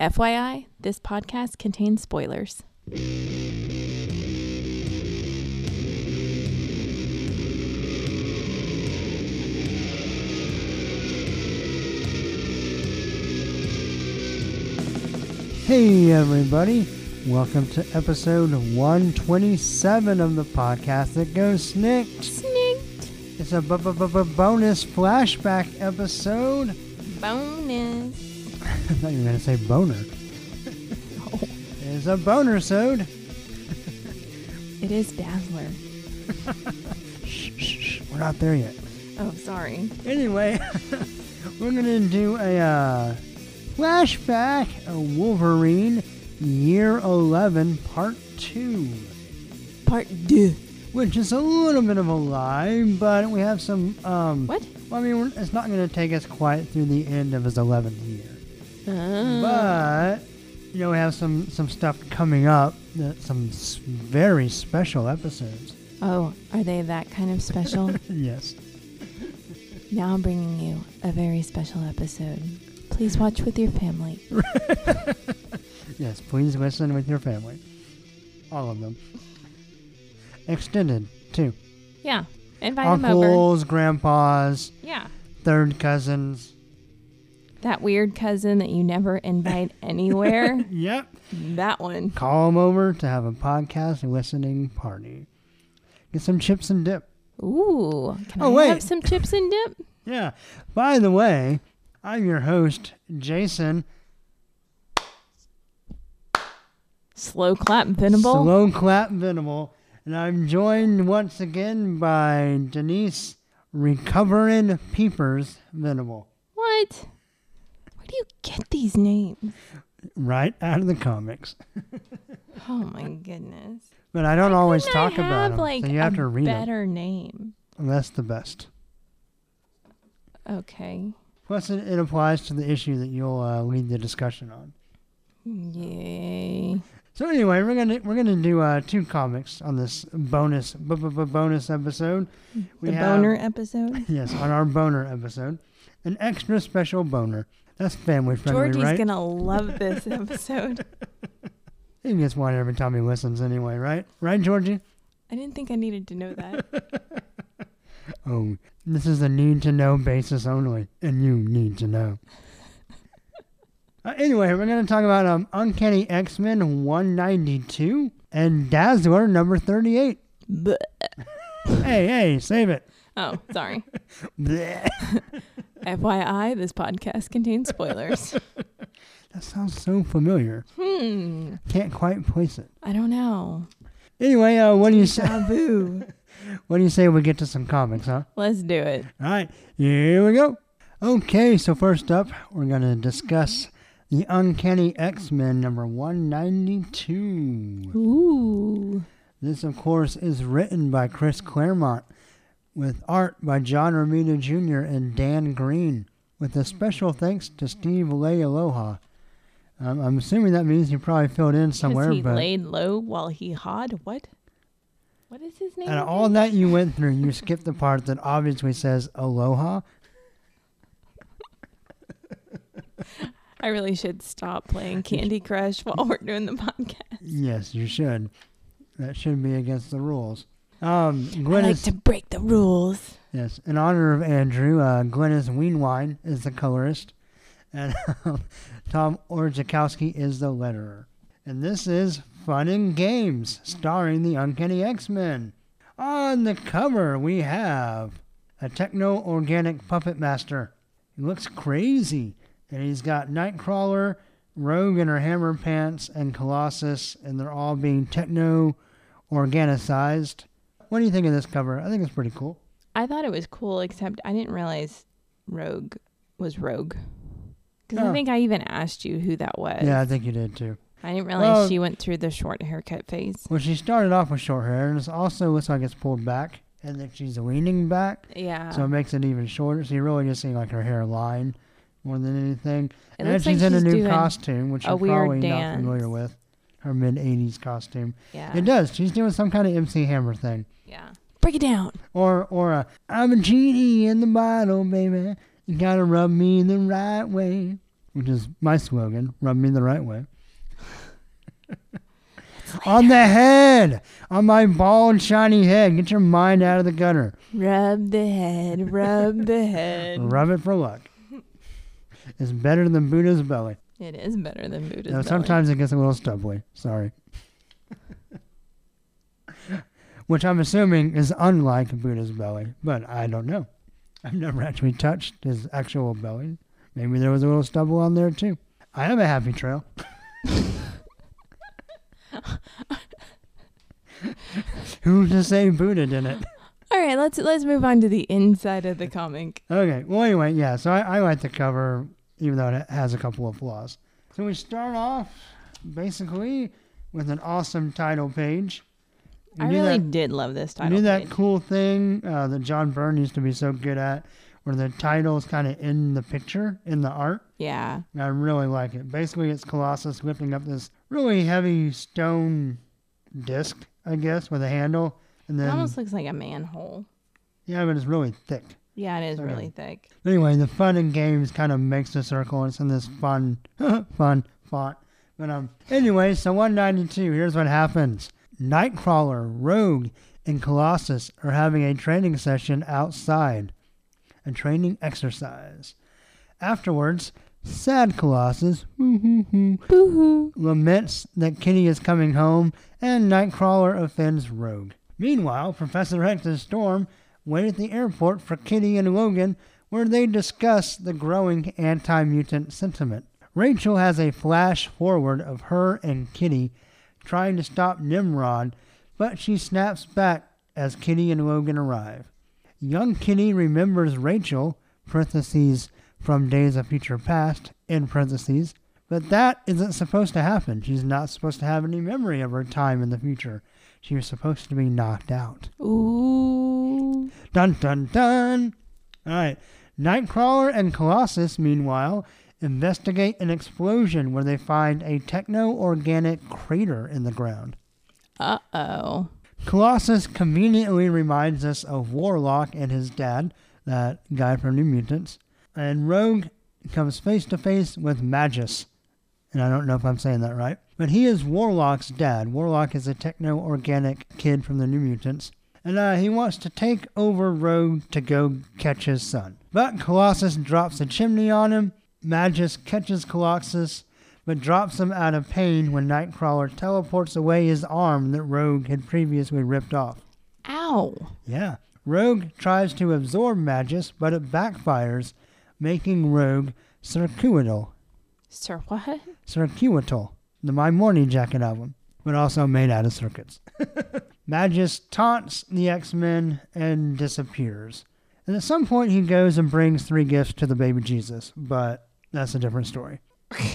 FYI, this podcast contains spoilers. Hey, everybody. Welcome to episode 127 of the podcast that goes SNIKT. SNIKT. It's a bu- bu- bu- bonus flashback episode. Bonus. I thought you were going to say boner. Oh, It's a boner sode. it is Dazzler. Shh, shh, shh. We're not there yet. Oh, sorry. Anyway, we're going to do a uh, flashback of Wolverine Year 11 Part 2. Part 2. Which is a little bit of a lie, but we have some. Um, What? Well, I mean, it's not going to take us quite through the end of his 11th year. Uh, But, you know, we have some, some stuff coming up, that some s- very special episodes. oh, are they that kind of special? yes. now I'm bringing you a very special episode. Please watch with your family. Yes, please listen with your family. All of them. Extended, too. Yeah. Invite them over. Uncles, grandpas, Yeah. third cousins. That weird cousin that you never invite anywhere. Yep. that one. Call them over to have a podcast listening party. Get some chips and dip. Ooh. Can Oh, I wait. have some chips and dip? Yeah. By the way, I'm your host, Jason. Slow clap Venable. Slow clap Venable. And I'm joined once again by Denise Recovering Peepers Venable. What? Do you get these names? Right out of the comics. Oh my goodness. But I don't always talk I about them. like so you have a to read them. better name. That's the best. Okay. Plus, it, it applies to the issue that you'll uh, lead the discussion on. Yay. So anyway, we're gonna we're gonna do uh, two comics on this bonus b- b- bonus episode. We the have- boner episode. Yes, on our boner episode, an extra special boner. That's family friendly, Georgie's right? gonna love this episode. He gets one every time he listens, anyway, right? Right, Georgie? I didn't think I needed to know that. Oh, this is a need to know basis only, and you need to know. uh, anyway, we're gonna talk about um, Uncanny X Men 192 and Dazzler number 38. Bleh. hey, hey, save it. Oh, sorry. FYI, this podcast contains spoilers. That sounds so familiar. Hmm. Can't quite place it. I don't know. Anyway, uh, what do you say? What do you say we get to some comics, huh? Let's do it. All right, here we go. Okay, so first up, we're going to discuss the Uncanny X Men number 192. Ooh. This, of course, is written by Chris Claremont with art by John Romita Jr. and Dan Green, with a special thanks to Steve Leialoha. Um, I'm assuming that means he probably filled in somewhere, he but laid low while he hawed? What? What is his name? And all that you went through, you skipped the part that obviously says Aloha. I really should stop playing Candy Crush while we're doing the podcast. Yes, you should. That should be against the rules. Um, I Glynis, like to break the rules. yes, in honor of Andrew, uh, Glynis Weinwein is the colorist, and um, Tom Orzechowski is the letterer. And this is Fun and Games, starring the Uncanny X-Men. On the cover, we have a techno-organic puppet master. He looks crazy, and he's got Nightcrawler, Rogue in her hammer pants, and Colossus, and they're all being techno organicized. What do you think of this cover? I think it's pretty cool. I thought it was cool, except I didn't realize Rogue was Rogue. Because Oh. I think I even asked you who that was. Yeah, I think you did too. I didn't realize Well- she went through the short haircut phase. Well, she started off with short hair, and it also looks like it's pulled back, and that she's leaning back, Yeah. so it makes it even shorter. So you really just see like her hairline more than anything. it and looks she's like in a new costume, which you're probably not familiar with. Her mid '80s costume. Yeah. It does. She's doing some kind of MC Hammer thing. Yeah. Break it down. Or or a I'm a genie in the bottle, baby. You gotta rub me the right way. which is my slogan, rub me the right way. on the head, on my bald, shiny head. Get your mind out of the gutter. Rub the head, rub the head. Rub it for luck. It's better than Buddha's belly. It is better than Buddha's Now, belly. sometimes it gets a little stubbly. Sorry. Which I'm assuming is unlike Buddha's belly, but I don't know. I've never actually touched his actual belly. Maybe there was a little stubble on there too. I have a happy trail. Who's to say Buddha didn't? All right, let's let's move on to the inside of the comic. Okay. Well, anyway, yeah. So I, I like the cover, even though it has a couple of flaws. So we start off basically with an awesome title page. We I really that, did love this title. do that cool thing uh, that John Byrne used to be so good at, where the title's kind of in the picture, in the art. Yeah. I really like it. Basically, it's Colossus lifting up this really heavy stone disc, I guess, with a handle, and then It almost looks like a manhole. yeah, but it's really thick. Yeah, it is Okay. really thick. Anyway, the fun and games kind of makes the circle. It's in this fun, fun font. But um, anyway, so 192. Here's what happens: Nightcrawler, Rogue, and Colossus are having a training session outside, a training exercise. Afterwards, sad Colossus laments that Kitty is coming home, and Nightcrawler offends Rogue. Meanwhile, Professor X and Storm wait at the airport for Kitty and Logan, where they discuss the growing anti mutant sentiment. Rachel has a flash forward of her and Kitty trying to stop Nimrod, but she snaps back as Kitty and Logan arrive. Young Kitty remembers Rachel, parentheses, from Days of Future Past, in parentheses, but that isn't supposed to happen. She's not supposed to have any memory of her time in the future. She was supposed to be knocked out. Ooh. Dun dun dun! Alright. Nightcrawler and Colossus, meanwhile, investigate an explosion where they find a techno organic crater in the ground. Uh oh. Colossus conveniently reminds us of Warlock and his dad, that guy from New Mutants, and Rogue comes face to face with Magus. And I don't know if I'm saying that right, but he is Warlock's dad. Warlock is a techno organic kid from the New Mutants, and uh, he wants to take over Rogue to go catch his son. But Colossus drops a chimney on him. Magus catches Colossus, but drops him out of pain when Nightcrawler teleports away his arm that Rogue had previously ripped off. Ow. Yeah. Rogue tries to absorb Magus, but it backfires, making Rogue circuital. Sir, what? Circuital. The My Morning Jacket album, but also made out of circuits. Magus taunts the X Men and disappears. And at some point, he goes and brings three gifts to the baby Jesus, but that's a different story. the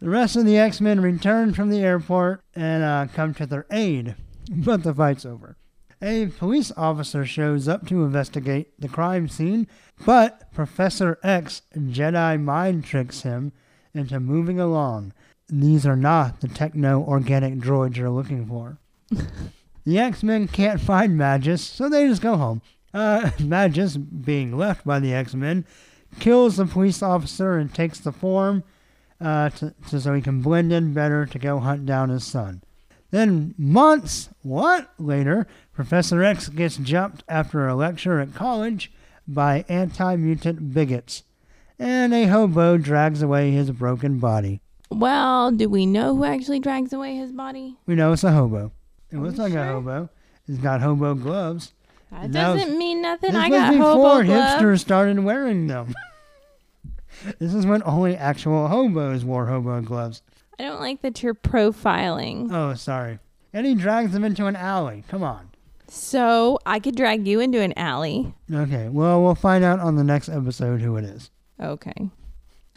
rest of the X Men return from the airport and uh, come to their aid, but the fight's over. A police officer shows up to investigate the crime scene, but Professor X Jedi mind tricks him into moving along. These are not the techno organic droids you're looking for. the X Men can't find Magus, so they just go home. Uh, Magus, being left by the X Men, kills the police officer and takes the form uh, to, to, so he can blend in better to go hunt down his son. Then, months, what, later, Professor X gets jumped after a lecture at college by anti mutant bigots, and a hobo drags away his broken body. Well, do we know who actually drags away his body? We know it's a hobo. It looks like a hobo. He's got hobo gloves. That And that was- doesn't mean nothing. I got hobo gloves. This was before hipsters started wearing them. this is when only actual hobos wore hobo gloves. I don't like that you're profiling. Oh, sorry. And he drags them into an alley. Come on. So I could drag you into an alley. Okay, well, we'll find out on the next episode who it is. Okay.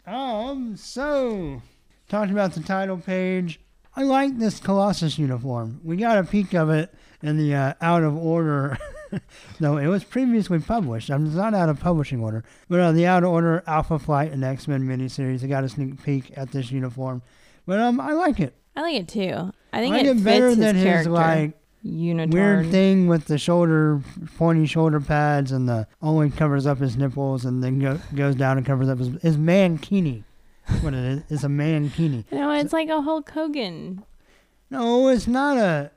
Um, so, talked about the title page. I like this Colossus uniform. We got a peek of it in the uh, out of order. no, it was previously published. I'm it's not out of publishing order, but uh, the out of order Alpha Flight and X Men miniseries. I got a sneak peek at this uniform, but um, I like it. I like it too. I I think like it, it fits better his than his character. like unitard. weird thing with the shoulder, pointy shoulder pads, and the only covers up his nipples, and then go, goes down and covers up his his mankini. What it is? It's a mankini. No, it's like a Hulk Hogan. No, it's not a.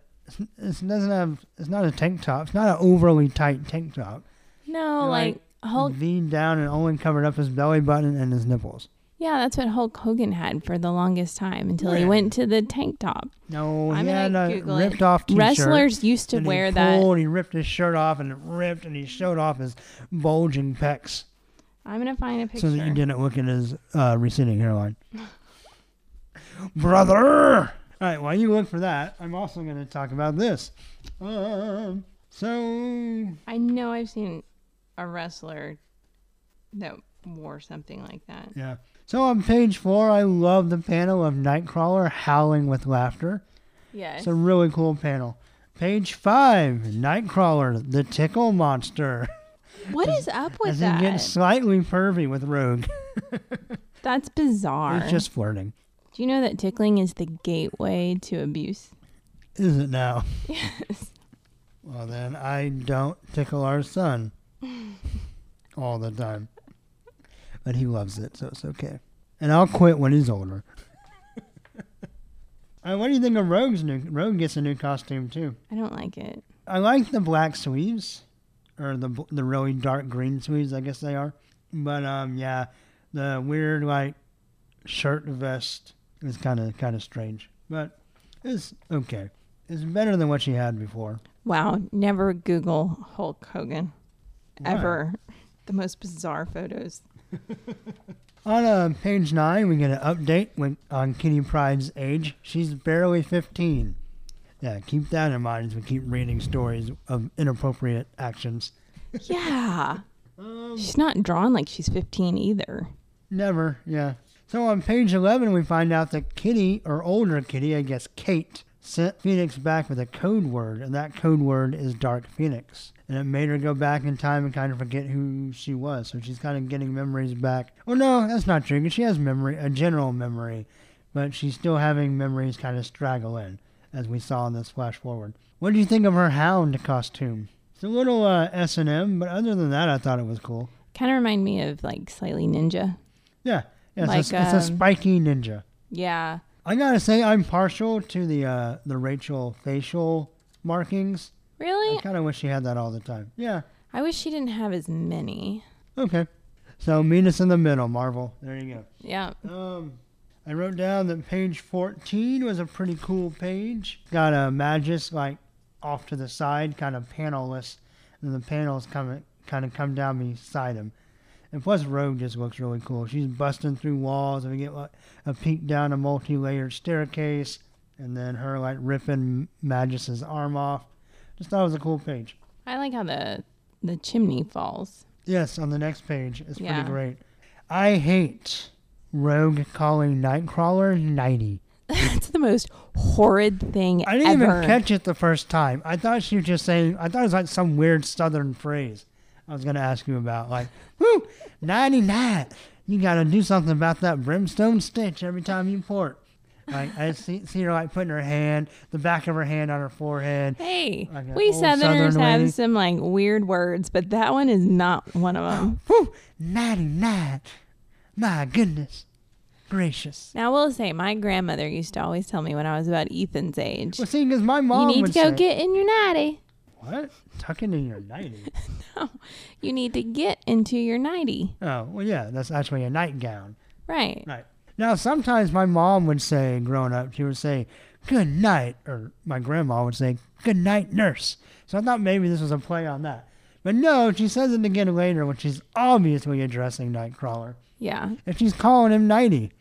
It's, it doesn't have. It's not a tank top. It's not an overly tight tank top. No, Like, like Hulk. V down and only covered up his belly button and his nipples. Yeah, that's what Hulk Hogan had for the longest time until he went to the tank top. No, I'm he had gonna a Google it. off t-shirt. Wrestlers used to wear he that. pulled, He ripped his shirt off and it ripped, and he showed off his bulging pecs I'm gonna find a picture. so that you didn't look at his uh, receding hairline. Brother. All right, while you look for that, I'm also going to talk about this. Um, so I know I've seen a wrestler that wore something like that. yeah. So on page four, I love the panel of Nightcrawler howling with laughter. Yes. It's a really cool panel. Page five, Nightcrawler, the tickle monster. what is up with As he that? gets slightly pervy with Rogue. That's bizarre. He's just flirting. Do you know that tickling is the gateway to abuse? Is it now? Yes. Well, then I don't tickle our son all the time. But he loves it, so it's okay. And I'll quit when he's older. uh, what do you think of Rogue's new? Rogue gets a new costume too. I don't like it. I like the black sleeves, or the bl- the really dark green sleeves, I guess they are. But um, yeah, the weird like shirt vest is kind of kind of strange, but it's okay. It's better than what she had before. Wow. Never Google Hulk Hogan. Why? Ever. The most bizarre photos. On uh, page nine, we get an update when, on Kitty Pryde's age. She's barely 15. Yeah, keep that in mind as we keep reading stories of inappropriate actions. Yeah. Um, she's not drawn like she's 15 either. Never, yeah. So on page 11, we find out that Kitty, or older Kitty, I guess Kate, sent Phoenix back with a code word, and that code word is Dark Phoenix. And it made her go back in time and kind of forget who she was. So she's kind of getting memories back. Well, no, that's not true because she has memory, a general memory, but she's still having memories kind of straggle in, as we saw in this flash forward. What do you think of her hound costume? It's a little uh, S&M, but other than that, I thought it was cool. Kind of remind me of like slightly ninja. Yeah, yeah it's, Like, a, it's a um, spiky ninja. Yeah. I gotta say, I'm partial to the uh, the Rachel facial markings. Really? I kind of wish she had that all the time. Yeah. I wish she didn't have as many. Okay. So meet us in the middle, Marvel. There you go. Yeah. Um, I wrote down that page 14 was a pretty cool page. Got a Magus like off to the side, kind of panelless, and the panels come kind of come down beside him. And plus, Rogue just looks really cool. She's busting through walls, and we get like a peek down a multi-layered staircase, and then her like ripping Magus's arm off. Just thought it was a cool page. I like how the the chimney falls. Yes, on the next page. It's Yeah. pretty great. I hate Rogue calling Nightcrawler Nighty. That's the most horrid thing ever. I didn't ever. even catch it the first time. I thought she was just saying, I thought it was like some weird southern phrase I was going to ask you about. Like, whoo, nighty night. You got to do something about that brimstone stitch every time you port. Like, I see, see her like putting her hand, the back of her hand on her forehead. Hey, Like we Southerners Southern have lady. some like weird words, but that one is not one of them. Nighty night. My goodness gracious. now, I will say, my grandmother used to always tell me when I was about Ethan's age, Well, see, because my mom, you need to go say, get in your nighty. What? Tuck it in your nightie. No, you need to get into your nighty. Oh, well, yeah, that's actually a nightgown. Right. Right. Now, sometimes my mom would say, growing up, she would say, good night, or my grandma would say, good night, nurse. So I thought maybe this was a play on that. But no, she says it again later when she's obviously addressing Nightcrawler. Yeah. And she's calling him Nighty.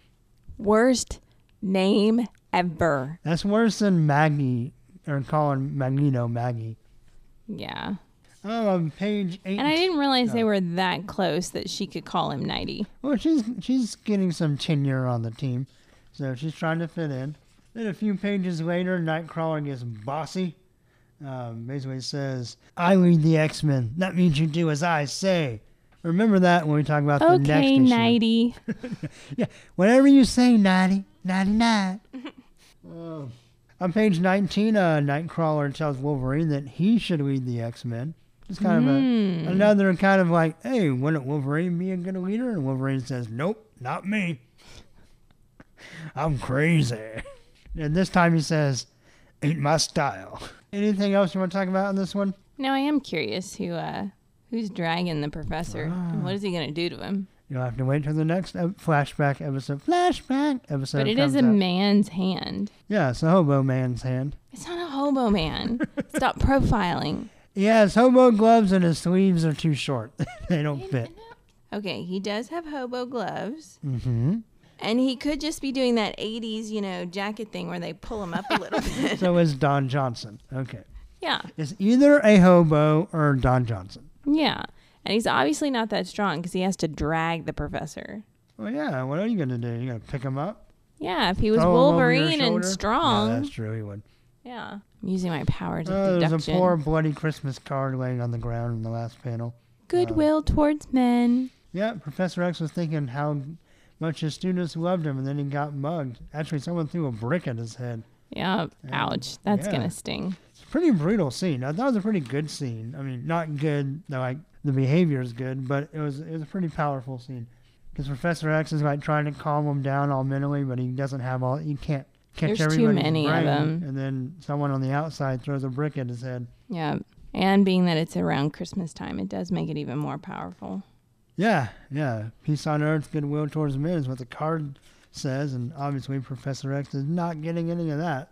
Worst name ever. That's worse than Maggie, or calling Magneto Maggie. Yeah. Oh, on page eight. And I didn't realize they Oh. were that close that she could call him nighty. Well, she's she's getting some tenure on the team, so she's trying to fit in. Then a few pages later, Nightcrawler gets bossy. Um, basically says, "I lead the X Men. That means you do as I say." Remember that when we talk about the next Okay, issue. nighty. Yeah, whatever you say, ninety, ninety nine. oh. On page 19, uh, Nightcrawler tells Wolverine that he should lead the X Men. It's kind of a, Hmm. another kind of like, hey, wouldn't Wolverine be a good leader? And Wolverine says, nope, not me. I'm crazy. And this time he says, ain't my style. Anything else you want to talk about in this one? Now I am curious who uh who's dragging the professor. and Ah. what is he gonna do to him? You'll have to wait till the next ep- flashback episode. Flashback episode. but it is a out. man's hand. Yeah, it's a hobo man's hand. It's not a hobo man. Stop profiling. He has hobo gloves and his sleeves are too short. they don't fit. Okay, he does have hobo gloves. hmm And he could just be doing that 80s, you know, jacket thing where they pull him up a little bit. So is Don Johnson. Okay. yeah. It's either a hobo or Don Johnson. Yeah. And he's obviously not that strong because he has to drag the professor. Well, yeah. What are you going to do? You going to pick him up? Yeah, if he was throw him over your Wolverine and shoulder? strong. Yeah, that's true. He would. Yeah. I'm using my powers of Oh, there's a deduction. poor bloody Christmas card laying on the ground in the last panel. Goodwill uh, towards men. Yeah, Professor X was thinking how much his students loved him, and then he got mugged. Actually, someone threw a brick at his head. Yeah. Ouch. That's Yeah. going to sting. Pretty brutal scene. I thought it was a pretty good scene. I mean, not good, like the behavior is good, but it was it was a pretty powerful scene. Because Professor X is like trying to calm him down all mentally, but he doesn't have all. He can't catch There's too many of them. And then someone on the outside throws a brick at his head. Yeah. And being that it's around Christmas time, it does make it even more powerful. Yeah, yeah. Peace on earth, goodwill towards men is what the card says, and obviously Professor X is not getting any of that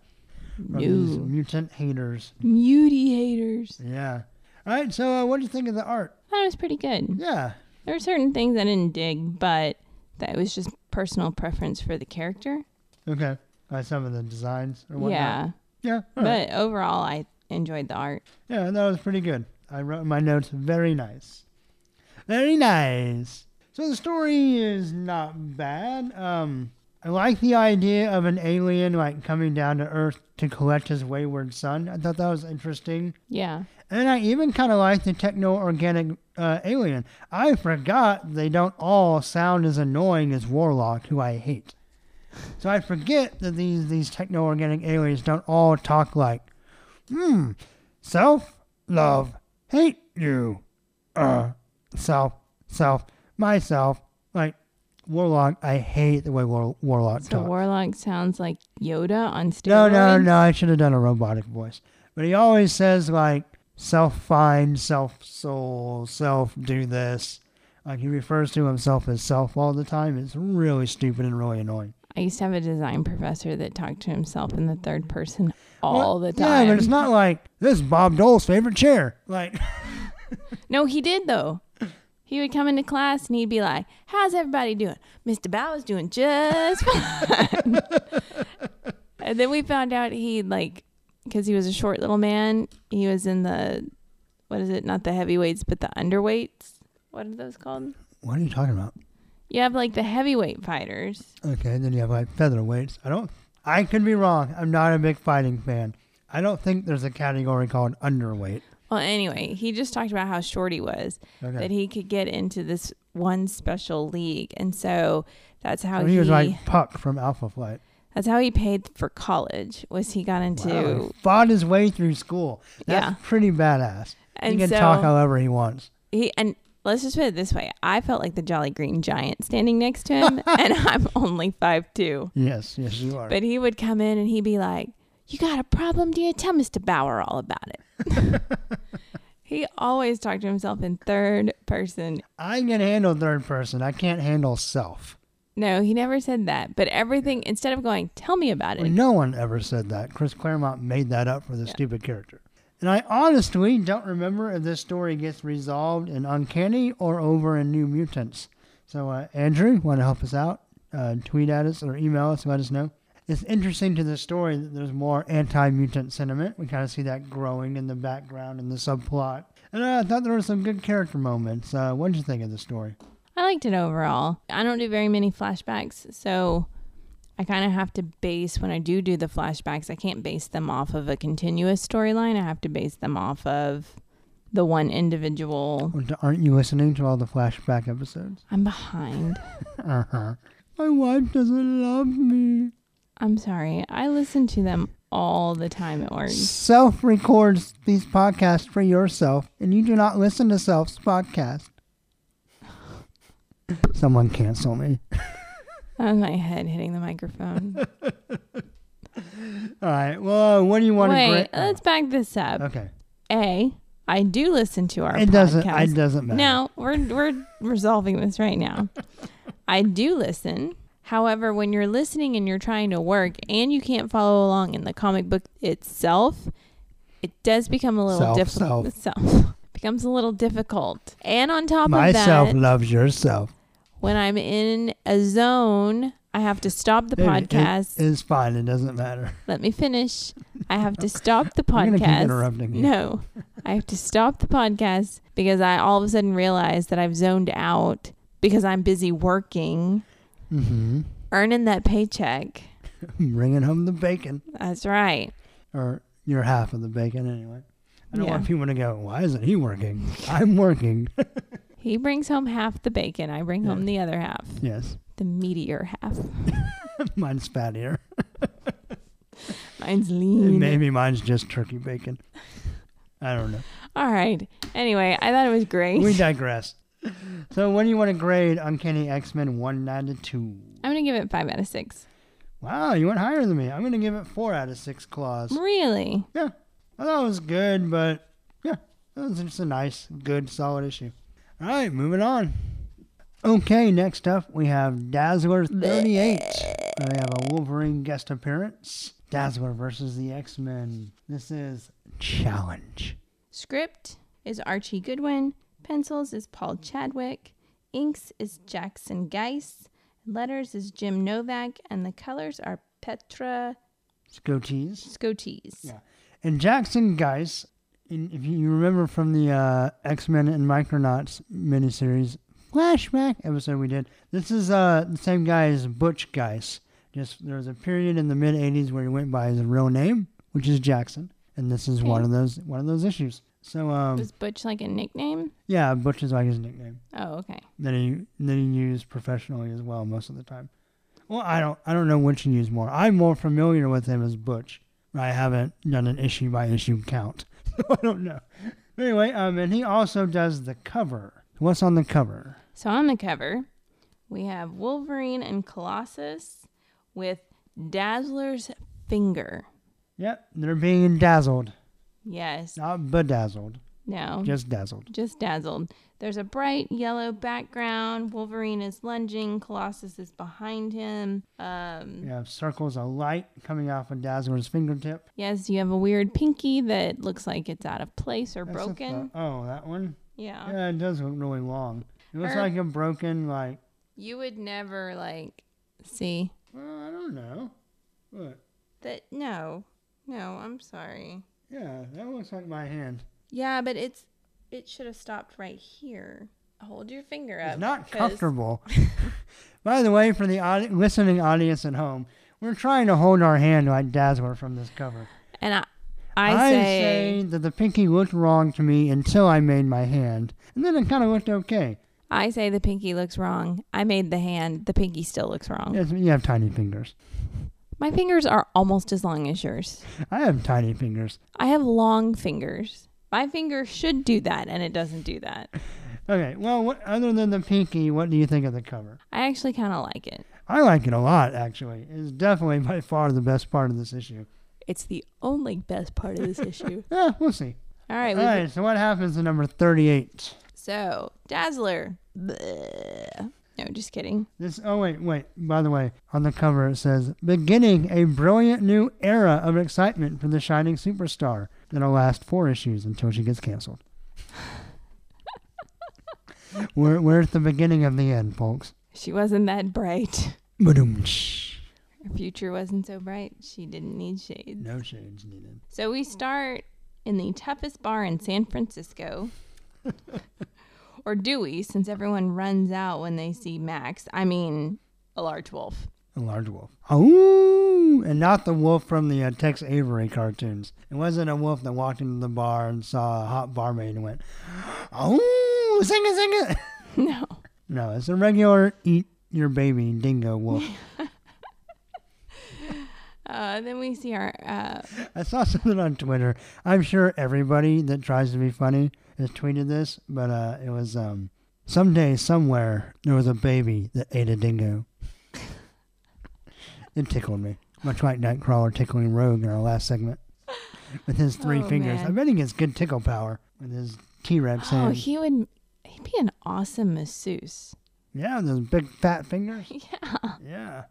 from these mutant haters. Muty haters. Yeah. All right. So, uh, what do you think of the art? I thought it was pretty good. Yeah. There were certain things I didn't dig, but that was just personal preference for the character. Okay. By some of the designs or whatnot. Yeah. Yeah. all right. But overall, I enjoyed the art. Yeah, that was pretty good. I wrote my notes. Very nice. Very nice. So the story is not bad. Um, I like the idea of an alien like coming down to Earth to collect his wayward son. I thought that was interesting. Yeah. And I even kind of like the techno organic uh, alien. I forgot they don't all sound as annoying as Warlock, who I hate. So I forget that these, these techno organic aliens don't all talk like, hmm, self, love, hate you, uh, self, self, myself. Like, Warlock, I hate the way War- Warlock So talks. Warlock sounds like Yoda on steroids. No, no, no. I should have done a robotic voice. But he always says like self find, self soul, self do this. Like he refers to himself as self all the time. It's really stupid and really annoying. I used to have a design professor that talked to himself in the third person all Well, the time. Yeah, but it's not like this is Bob Dole's favorite chair. Like No, he did though. He would come into class and he'd be like, "How's everybody doing? Mr. Bowers doing just fine." and then we found out he like because he was a short little man. He was in the what is it? Not the heavyweights, but the underweights. What are those called? what are you talking about? You have like the heavyweight fighters. Okay, then you have like featherweights. I don't. I could be wrong. I'm not a big fighting fan. I don't think there's a category called underweight. Well, anyway, he just talked about how short he was, Okay. that he could get into this one special league, and so that's how So he, he was like Puck from Alpha Flight. that's how he paid for college. Was he got into Wow, he fought his way through school. That's Yeah. pretty badass. and he can so talk however he wants. he and let's just put it this way: I felt like the Jolly Green Giant standing next to him, and I'm only five two. Yes, yes, you are. But he would come in and he'd be like, "You got a problem, dear? Tell Mr. Bauer all about it." he always talked to himself in third person. I can handle third person. I can't handle self. No, he never said that. But everything instead of going, "Tell me about Well, it," no one ever said that. Chris Claremont made that up for the stupid character. And I honestly don't remember if this story gets resolved in Uncanny or over in New Mutants. So, uh, Andrew, want to help us out? Uh, tweet at us or email us, let us know. It's interesting to the story that there's more anti-mutant sentiment. We kind of see that growing in the background in the subplot. And uh, I thought there were some good character moments. Uh, what did you think of the story? I liked it overall. I don't do very many flashbacks, so I kind of have to base when I do do the flashbacks. I can't base them off of a continuous storyline. I have to base them off of the one individual. Aren't you listening to all the flashback episodes? I'm behind. Uh huh. My wife doesn't love me. I'm sorry. I listen to them all the time at work. Self records these podcasts for yourself, and you do not listen to Self's podcast. Someone cancel me. That was my head hitting the microphone. All right. Well, uh, what do you want to Wait, let's back this up. okay. A, I do listen to our It doesn't. podcast. It doesn't matter. No, we're we're resolving this right now. I do listen. However, when you're listening and you're trying to work and you can't follow along in the comic book itself, it does become a little difficult. Self becomes a little difficult. And on top myself of that, loves yourself. when I'm in a zone, I have to stop the it podcast. It is fine. It doesn't matter. Let me finish. I have to stop the podcast. interrupting you. No, I have to stop the podcast because I all of a sudden realize that I've zoned out because I'm busy working, Mm-hmm. earning that paycheck. Bringing home the bacon, That's right. or your half of the bacon, anyway. I don't Yeah. want people to go. Why isn't he working? I'm working. He brings home half the bacon. I bring home the other half, yes, the meatier half. mine's fattier. Mine's lean. Maybe mine's just turkey bacon. I don't know. All right. Anyway, I thought it was great. We digress. So, what do you want to grade Uncanny X Men 192? I'm going to give it five out of six. Wow, you went higher than me. I'm going to give it 4 out of 6 claws. Really? Yeah, I thought it was good, but yeah, it was just a nice, good, solid issue. All right, moving on. Okay, next up we have Dazzler 38. Uh, we have a Wolverine guest appearance. Dazzler versus the X Men. This is Challenge. Script is Archie Goodwin. Pencils is Paul Chadwick. Inks is Jackson Guice. Letters is Jim Novak. And the colors are Petra Scotese. Scotes. Yeah. And Jackson Guice, in, if you remember from the uh, X Men and Micronauts miniseries flashback episode we did, this is uh, the same guy as Butch Guice. Just there was a period in the mid '80s where he went by his real name, which is Jackson, and this is one of those one of those issues. So um, Was Butch like a nickname? yeah, Butch is like his nickname. Oh, okay. That he that he used professionally as well most of the time. Well, I don't I don't know which he used more. I'm more familiar with him as Butch. But I haven't done an issue by issue count, so I don't know. Anyway, um, and he also does the cover. What's on the cover? So on the cover, we have Wolverine and Colossus with Dazzler's finger. Yep, they're being dazzled, Yes. not bedazzled, No. just dazzled. just dazzled. There's a bright yellow background. Wolverine is lunging. Colossus is behind him. Um, You have circles of light coming off of Dazzler's fingertip. Yes, you have a weird pinky that looks like it's out of place or That's broken. th- oh, that one. yeah. Yeah, it does look really long. It looks Or- like a broken like. You would never like see Well, I don't know. What? that. No, no. I'm sorry. Yeah, that looks like my hand. Yeah, but it's it should have stopped right here. Hold your finger up. It's not 'cause- comfortable. By the way, for the audi- listening audience at home, we're trying to hold our hand like Dazzler from this cover. And I, I, say, that the pinky looked wrong to me until I made my hand, and then it kind of looked okay. I say the pinky looks wrong. I made the hand. The pinky still looks wrong. Yes, you have tiny fingers. My fingers are almost as long as yours. I have tiny fingers. I have long fingers. My finger should do that, and it doesn't do that. Okay, well, what, other than the pinky, what do you think of the cover? I actually kind of like it. I like it a lot, actually. It's definitely by far the best part of this issue. It's the only best part of this issue. Yeah, we'll see. All right. All we've- so what happens to number 38? So, Dazzler. Bleh. No, just kidding. This. Oh wait, wait. By the way, on the cover it says, "Beginning a brilliant new era of excitement for the shining superstar that'll last four issues until she gets canceled." we're we're at the beginning of the end, folks. She wasn't that bright. Ba-dum. Her future wasn't so bright. She didn't need shades. No shades needed. So we start in the toughest bar in San Francisco. or do we, since everyone runs out when they see Max? I mean, a large wolf. A large wolf. Oh, and not the wolf from the uh, Tex Avery cartoons. It wasn't a wolf that walked into the bar and saw a hot barmaid and went, "Oh, sing it, sing it." No. No, it's a regular eat your baby dingo wolf. Uh, then we see our. Uh, I saw something on Twitter. I'm sure everybody that tries to be funny has tweeted this, but uh, it was um, someday, somewhere, there was a baby that ate a dingo. it tickled me, much like Nightcrawler tickling Rogue in our last segment with his three Oh, fingers. man. I bet he gets good tickle power with his T-Rex oh, hands. he would. He'd be an awesome masseuse. yeah, those big fat fingers. Yeah. Yeah.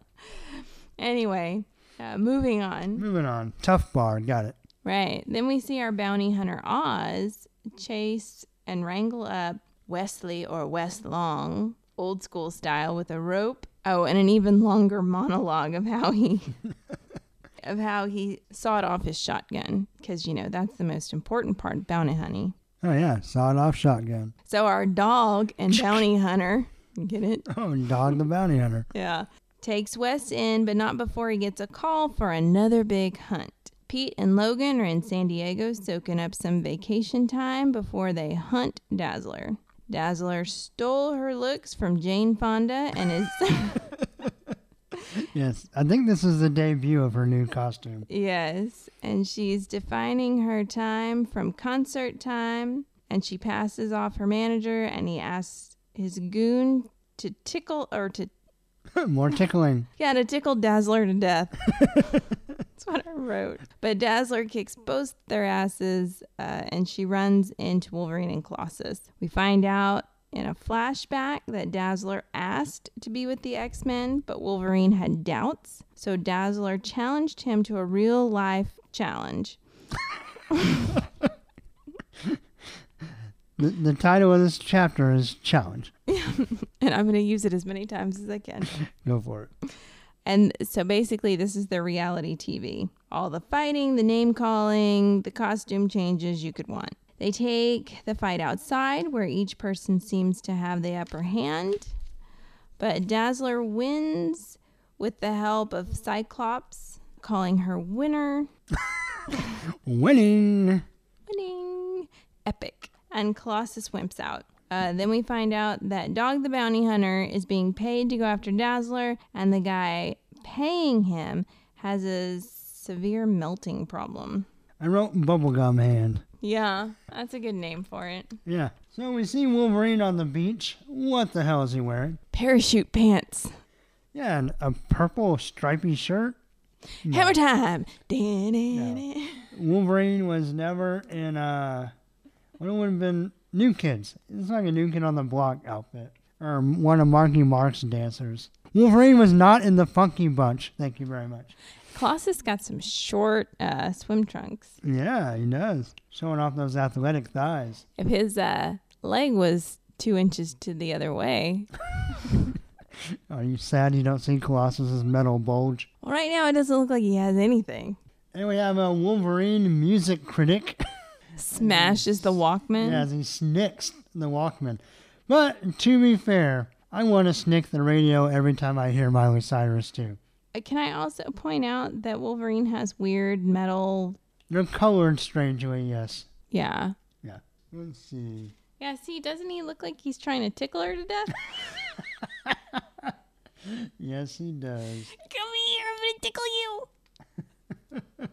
Anyway, uh, moving on. Moving on. Tough bar. Got it. Right. Then we see our bounty hunter Oz chase and wrangle up Wesley or West Long, old school style, with a rope. Oh, and an even longer monologue of how he of how he sawed off his shotgun because you know that's the most important part of bounty hunting. Oh yeah, sawed off shotgun. So our dog and bounty hunter, get it? Oh, dog the bounty hunter. Yeah. Takes Wes in, but not before he gets a call for another big hunt. Pete and Logan are in San Diego soaking up some vacation time before they hunt Dazzler. Dazzler stole her looks from Jane Fonda and is Yes, I think this is the debut of her new costume. yes, and she's defining her time from concert time and she passes off her manager and he asks his goon to tickle or to More tickling. Yeah, to tickle Dazzler to death. That's what I wrote. But Dazzler kicks both their asses uh, and she runs into Wolverine and Colossus. We find out in a flashback that Dazzler asked to be with the X Men, but Wolverine had doubts. So Dazzler challenged him to a real life challenge. The, the title of this chapter is Challenge. And I'm going to use it as many times as I can. Go for it. And so basically, this is their reality TV. All the fighting, the name calling, the costume changes you could want. They take the fight outside where each person seems to have the upper hand. But Dazzler wins with the help of Cyclops, calling her winner. Winning. Winning. Epic. And Colossus wimps out. Uh, then we find out that Dog the Bounty Hunter is being paid to go after Dazzler, and the guy paying him has a severe melting problem. I wrote bubblegum hand. Yeah, that's a good name for it. Yeah. So we see Wolverine on the beach. What the hell is he wearing? Parachute pants. Yeah, and a purple stripy shirt. No. Hammer time. Da-da-da. Wolverine was never in uh what it would have been New Kids. It's like a New Kid on the Block outfit. Or one of Marky Mark's dancers. Wolverine was not in the Funky Bunch. Thank you very much. Colossus got some short uh, swim trunks. Yeah, he does. Showing off those athletic thighs. If his uh, leg was two inches to the other way, Are you sad you don't see Colossus's metal bulge? well, right now it doesn't look like he has anything. And we have a Wolverine music critic. Smashes the Walkman. Yeah, as he snicks the Walkman. But to be fair, I want to snick the radio every time I hear Miley Cyrus too. Uh, Can I also point out that Wolverine has weird metal? They're colored strangely, yes. Yeah. Yeah. Let's see. Yeah. See, doesn't he look like he's trying to tickle her to death? Yes, he does. Come here, I'm gonna tickle you.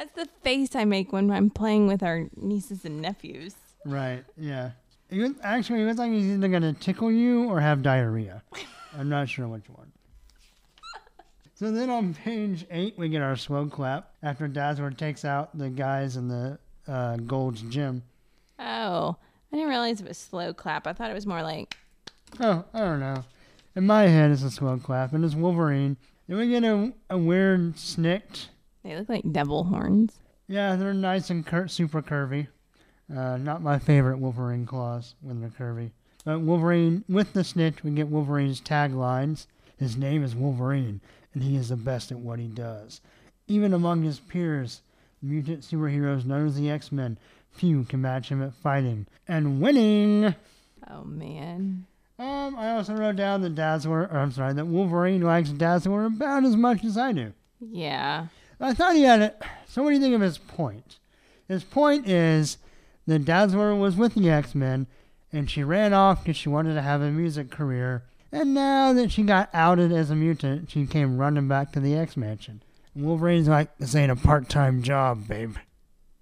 That's the face I make when I'm playing with our nieces and nephews. Right, yeah. Was, actually, it looks like he's either going to tickle you or have diarrhea. I'm not sure which one. So then on page eight, we get our slow clap after Dazzler takes out the guys in the uh, Gold's gym. Oh, I didn't realize it was slow clap. I thought it was more like Oh, I don't know. In my head, it's a slow clap, and it's Wolverine. Then we get a, a weird SNIKT. They look like devil horns. Yeah, they're nice and cur- super curvy. Uh, not my favorite Wolverine claws when they're curvy. But Wolverine, with the snitch, we get Wolverine's taglines. His name is Wolverine, and he is the best at what he does. Even among his peers, mutant superheroes known as the X Men, few can match him at fighting and winning. Oh man. Um, I also wrote down that Dazzler, or I'm sorry, that Wolverine likes Dazzler about as much as I do. Yeah. I thought he had it. So, what do you think of his point? His point is that Dazzler was with the X Men, and she ran off because she wanted to have a music career. And now that she got outed as a mutant, she came running back to the X Mansion. Wolverine's like, this ain't a part time job, babe.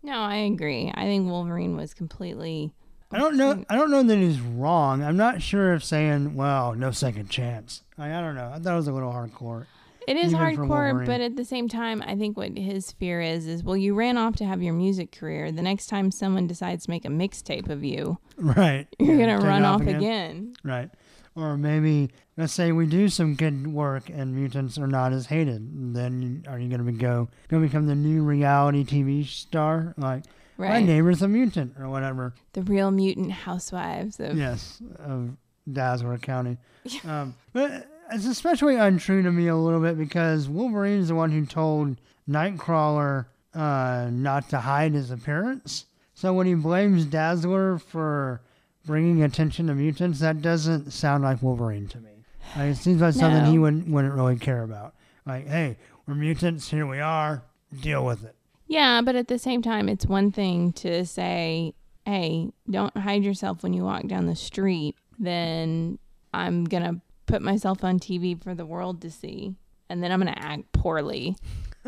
No, I agree. I think Wolverine was completely. I don't know. I don't know that he's wrong. I'm not sure if saying, "Well, no second chance." I, I don't know. I thought it was a little hardcore. It is hardcore, but at the same time, I think what his fear is is well, you ran off to have your music career. The next time someone decides to make a mixtape of you, Right. you're Yeah, gonna run off again. Right. Or maybe let's say we do some good work and mutants are not as hated. Then are you going to go to become the new reality TV star? Like my neighbor's a mutant or whatever. The real mutant housewives of Yes, of Dazzler County. um, but it's especially untrue to me a little bit because Wolverine's the one who told Nightcrawler uh, not to hide his appearance. So when he blames Dazzler for bringing attention to mutants, that doesn't sound like Wolverine to me. Like, it seems like something he wouldn't, wouldn't really care about. Like, hey, we're mutants, here we are, deal with it. Yeah, but at the same time, it's one thing to say, "Hey, don't hide yourself when you walk down the street." Then I'm gonna put myself on TV for the world to see, and then I'm gonna act poorly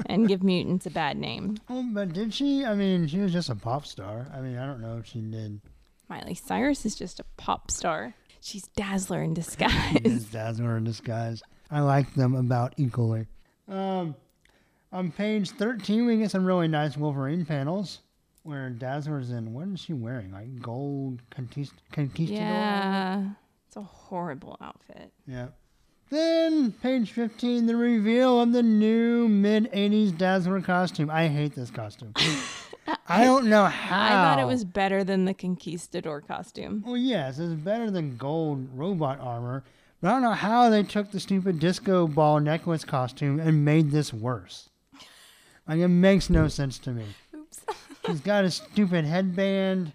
and give mutants a bad name. Well, but did she? I mean, she was just a pop star. I mean, I don't know if she did. Miley Cyrus is just a pop star. She's Dazzler in disguise. is Dazzler in disguise. I like them about equally. Um, on page 13, we get some really nice Wolverine panels where Dazzler's in, what is she wearing? Like gold conquist- conquistador? yeah, it's a horrible outfit. Yeah. Then, page 15, the reveal of the new mid 80s Dazzler costume. I hate this costume. I don't know how. I thought it was better than the Conquistador costume. Well, yes, it's better than gold robot armor, but I don't know how they took the stupid disco ball necklace costume and made this worse. Like, it makes no sense to me. Oops. She's got a stupid headband.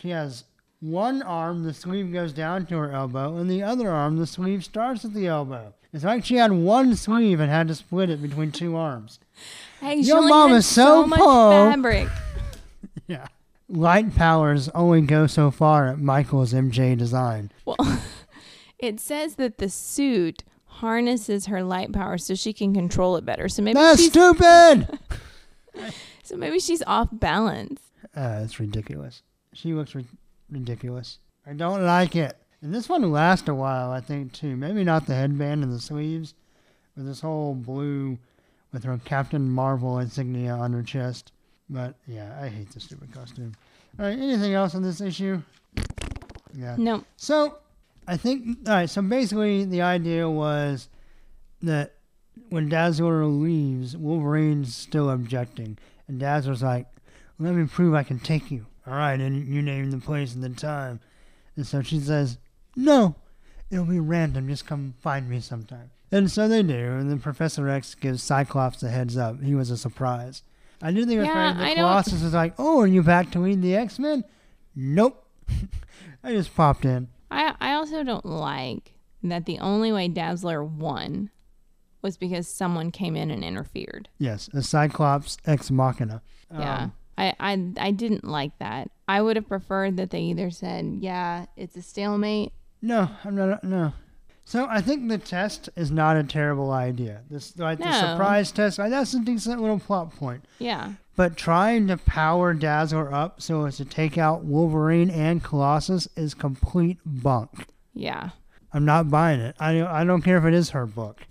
She has one arm, the sleeve goes down to her elbow, and the other arm, the sleeve starts at the elbow. It's like she had one sleeve and had to split it between two arms. Hey, Your mom is so much poor. fabric. Yeah. Light powers only go so far at Michael's MJ design. Well, it says that the suit harnesses her light power so she can control it better. So maybe That's she's stupid! so maybe she's off balance. Uh, it's ridiculous. She looks ri- ridiculous. I don't like it. And this one will last a while, I think, too. Maybe not the headband and the sleeves, but this whole blue with her Captain Marvel insignia on her chest. But yeah, I hate this stupid costume. All right, anything else on this issue? Yeah. No, So, I think, all right, so basically the idea was that when Dazzler leaves, Wolverine's still objecting. And Dazzler's like, let me prove I can take you. All right, and you name the place and the time. And so she says, no, it'll be random. Just come find me sometime. And so they do. And then Professor X gives Cyclops a heads up. He was a surprise. I did think it was Yeah, funny. The Colossus was like, oh, are you back to lead the X Men? Nope. I just popped in. I I also don't like that the only way Dazzler won was because someone came in and interfered. Yes, a Cyclops ex machina. yeah. Um, I, I I didn't like that. I would have preferred that they either said, "Yeah, it's a stalemate." no, I'm not. No. So I think the test is not a terrible idea. This like the surprise test. That's a decent little plot point. Yeah. But trying to power Dazzler up so as to take out Wolverine and Colossus is complete bunk. Yeah. I'm not buying it. I don't, I don't care if it is her book.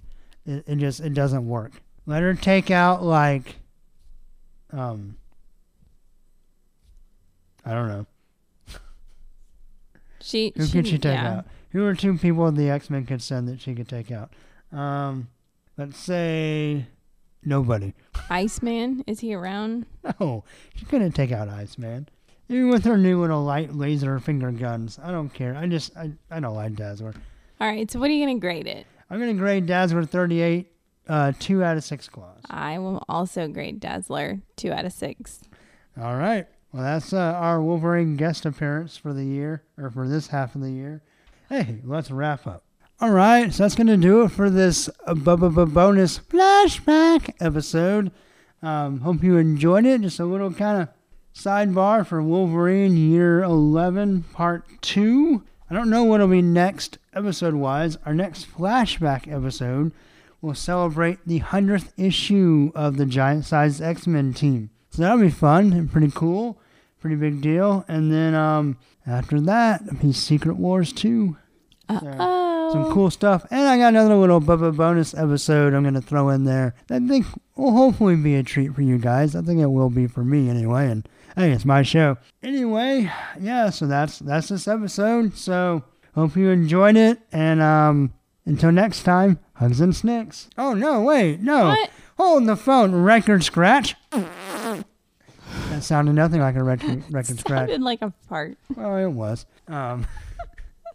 It, it just it doesn't work. Let her take out like um I don't know. She Who could she take yeah. out? Who are two people the X Men could send that she could take out? Um let's say nobody. Iceman, is he around? No, she couldn't take out Iceman. Even with her new little light laser finger guns. I don't care. I just I, I don't like Dazzler. All right, so what are you going to grade it? I'm gonna grade Dazzler thirty eight, uh two out of six claws. I will also grade Dazzler 2 out of 6. All right. Well, that's uh, our Wolverine guest appearance for the year, or for this half of the year. Hey, let's wrap up. All right, so that's going to do it for this uh, bonus flashback episode. Um, hope you enjoyed it. Just a little kind of sidebar for Wolverine Year 11, Part 2. I don't know what'll be next episode wise. Our next flashback episode will celebrate the 100th issue of the giant sized X Men team. So that'll be fun and pretty cool. Pretty big deal. And then um, after that, be Secret Wars 2. Uh-oh. Some cool stuff. And I got another little Bubba bonus episode I'm going to throw in there. that I think will hopefully be a treat for you guys. I think it will be for me anyway. And hey, it's my show. Anyway, yeah, so that's that's this episode. So hope you enjoyed it. And um, until next time, hugs and SNIKTs. Oh, no, wait, no. What? Hold the phone. Record scratch. That sounded nothing like a record, record scratch. Sounded like a fart. Well, it was. Um,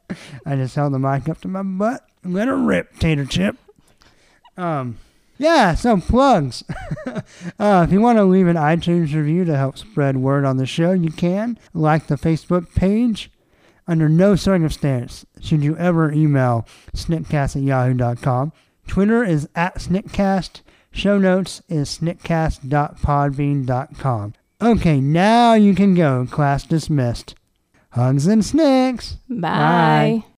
I just held the mic up to my butt and let it rip, tater chip. Um, yeah, so plugs. uh, if you want to leave an iTunes review to help spread word on the show, you can. Like the Facebook page. Under no circumstance should you ever email sniktcast at yahoo.com. Twitter is at sniktcast. Show notes is sniktcast.podbean.com. Okay, now you can go. Class dismissed. Hugs and SNIKTs. Bye.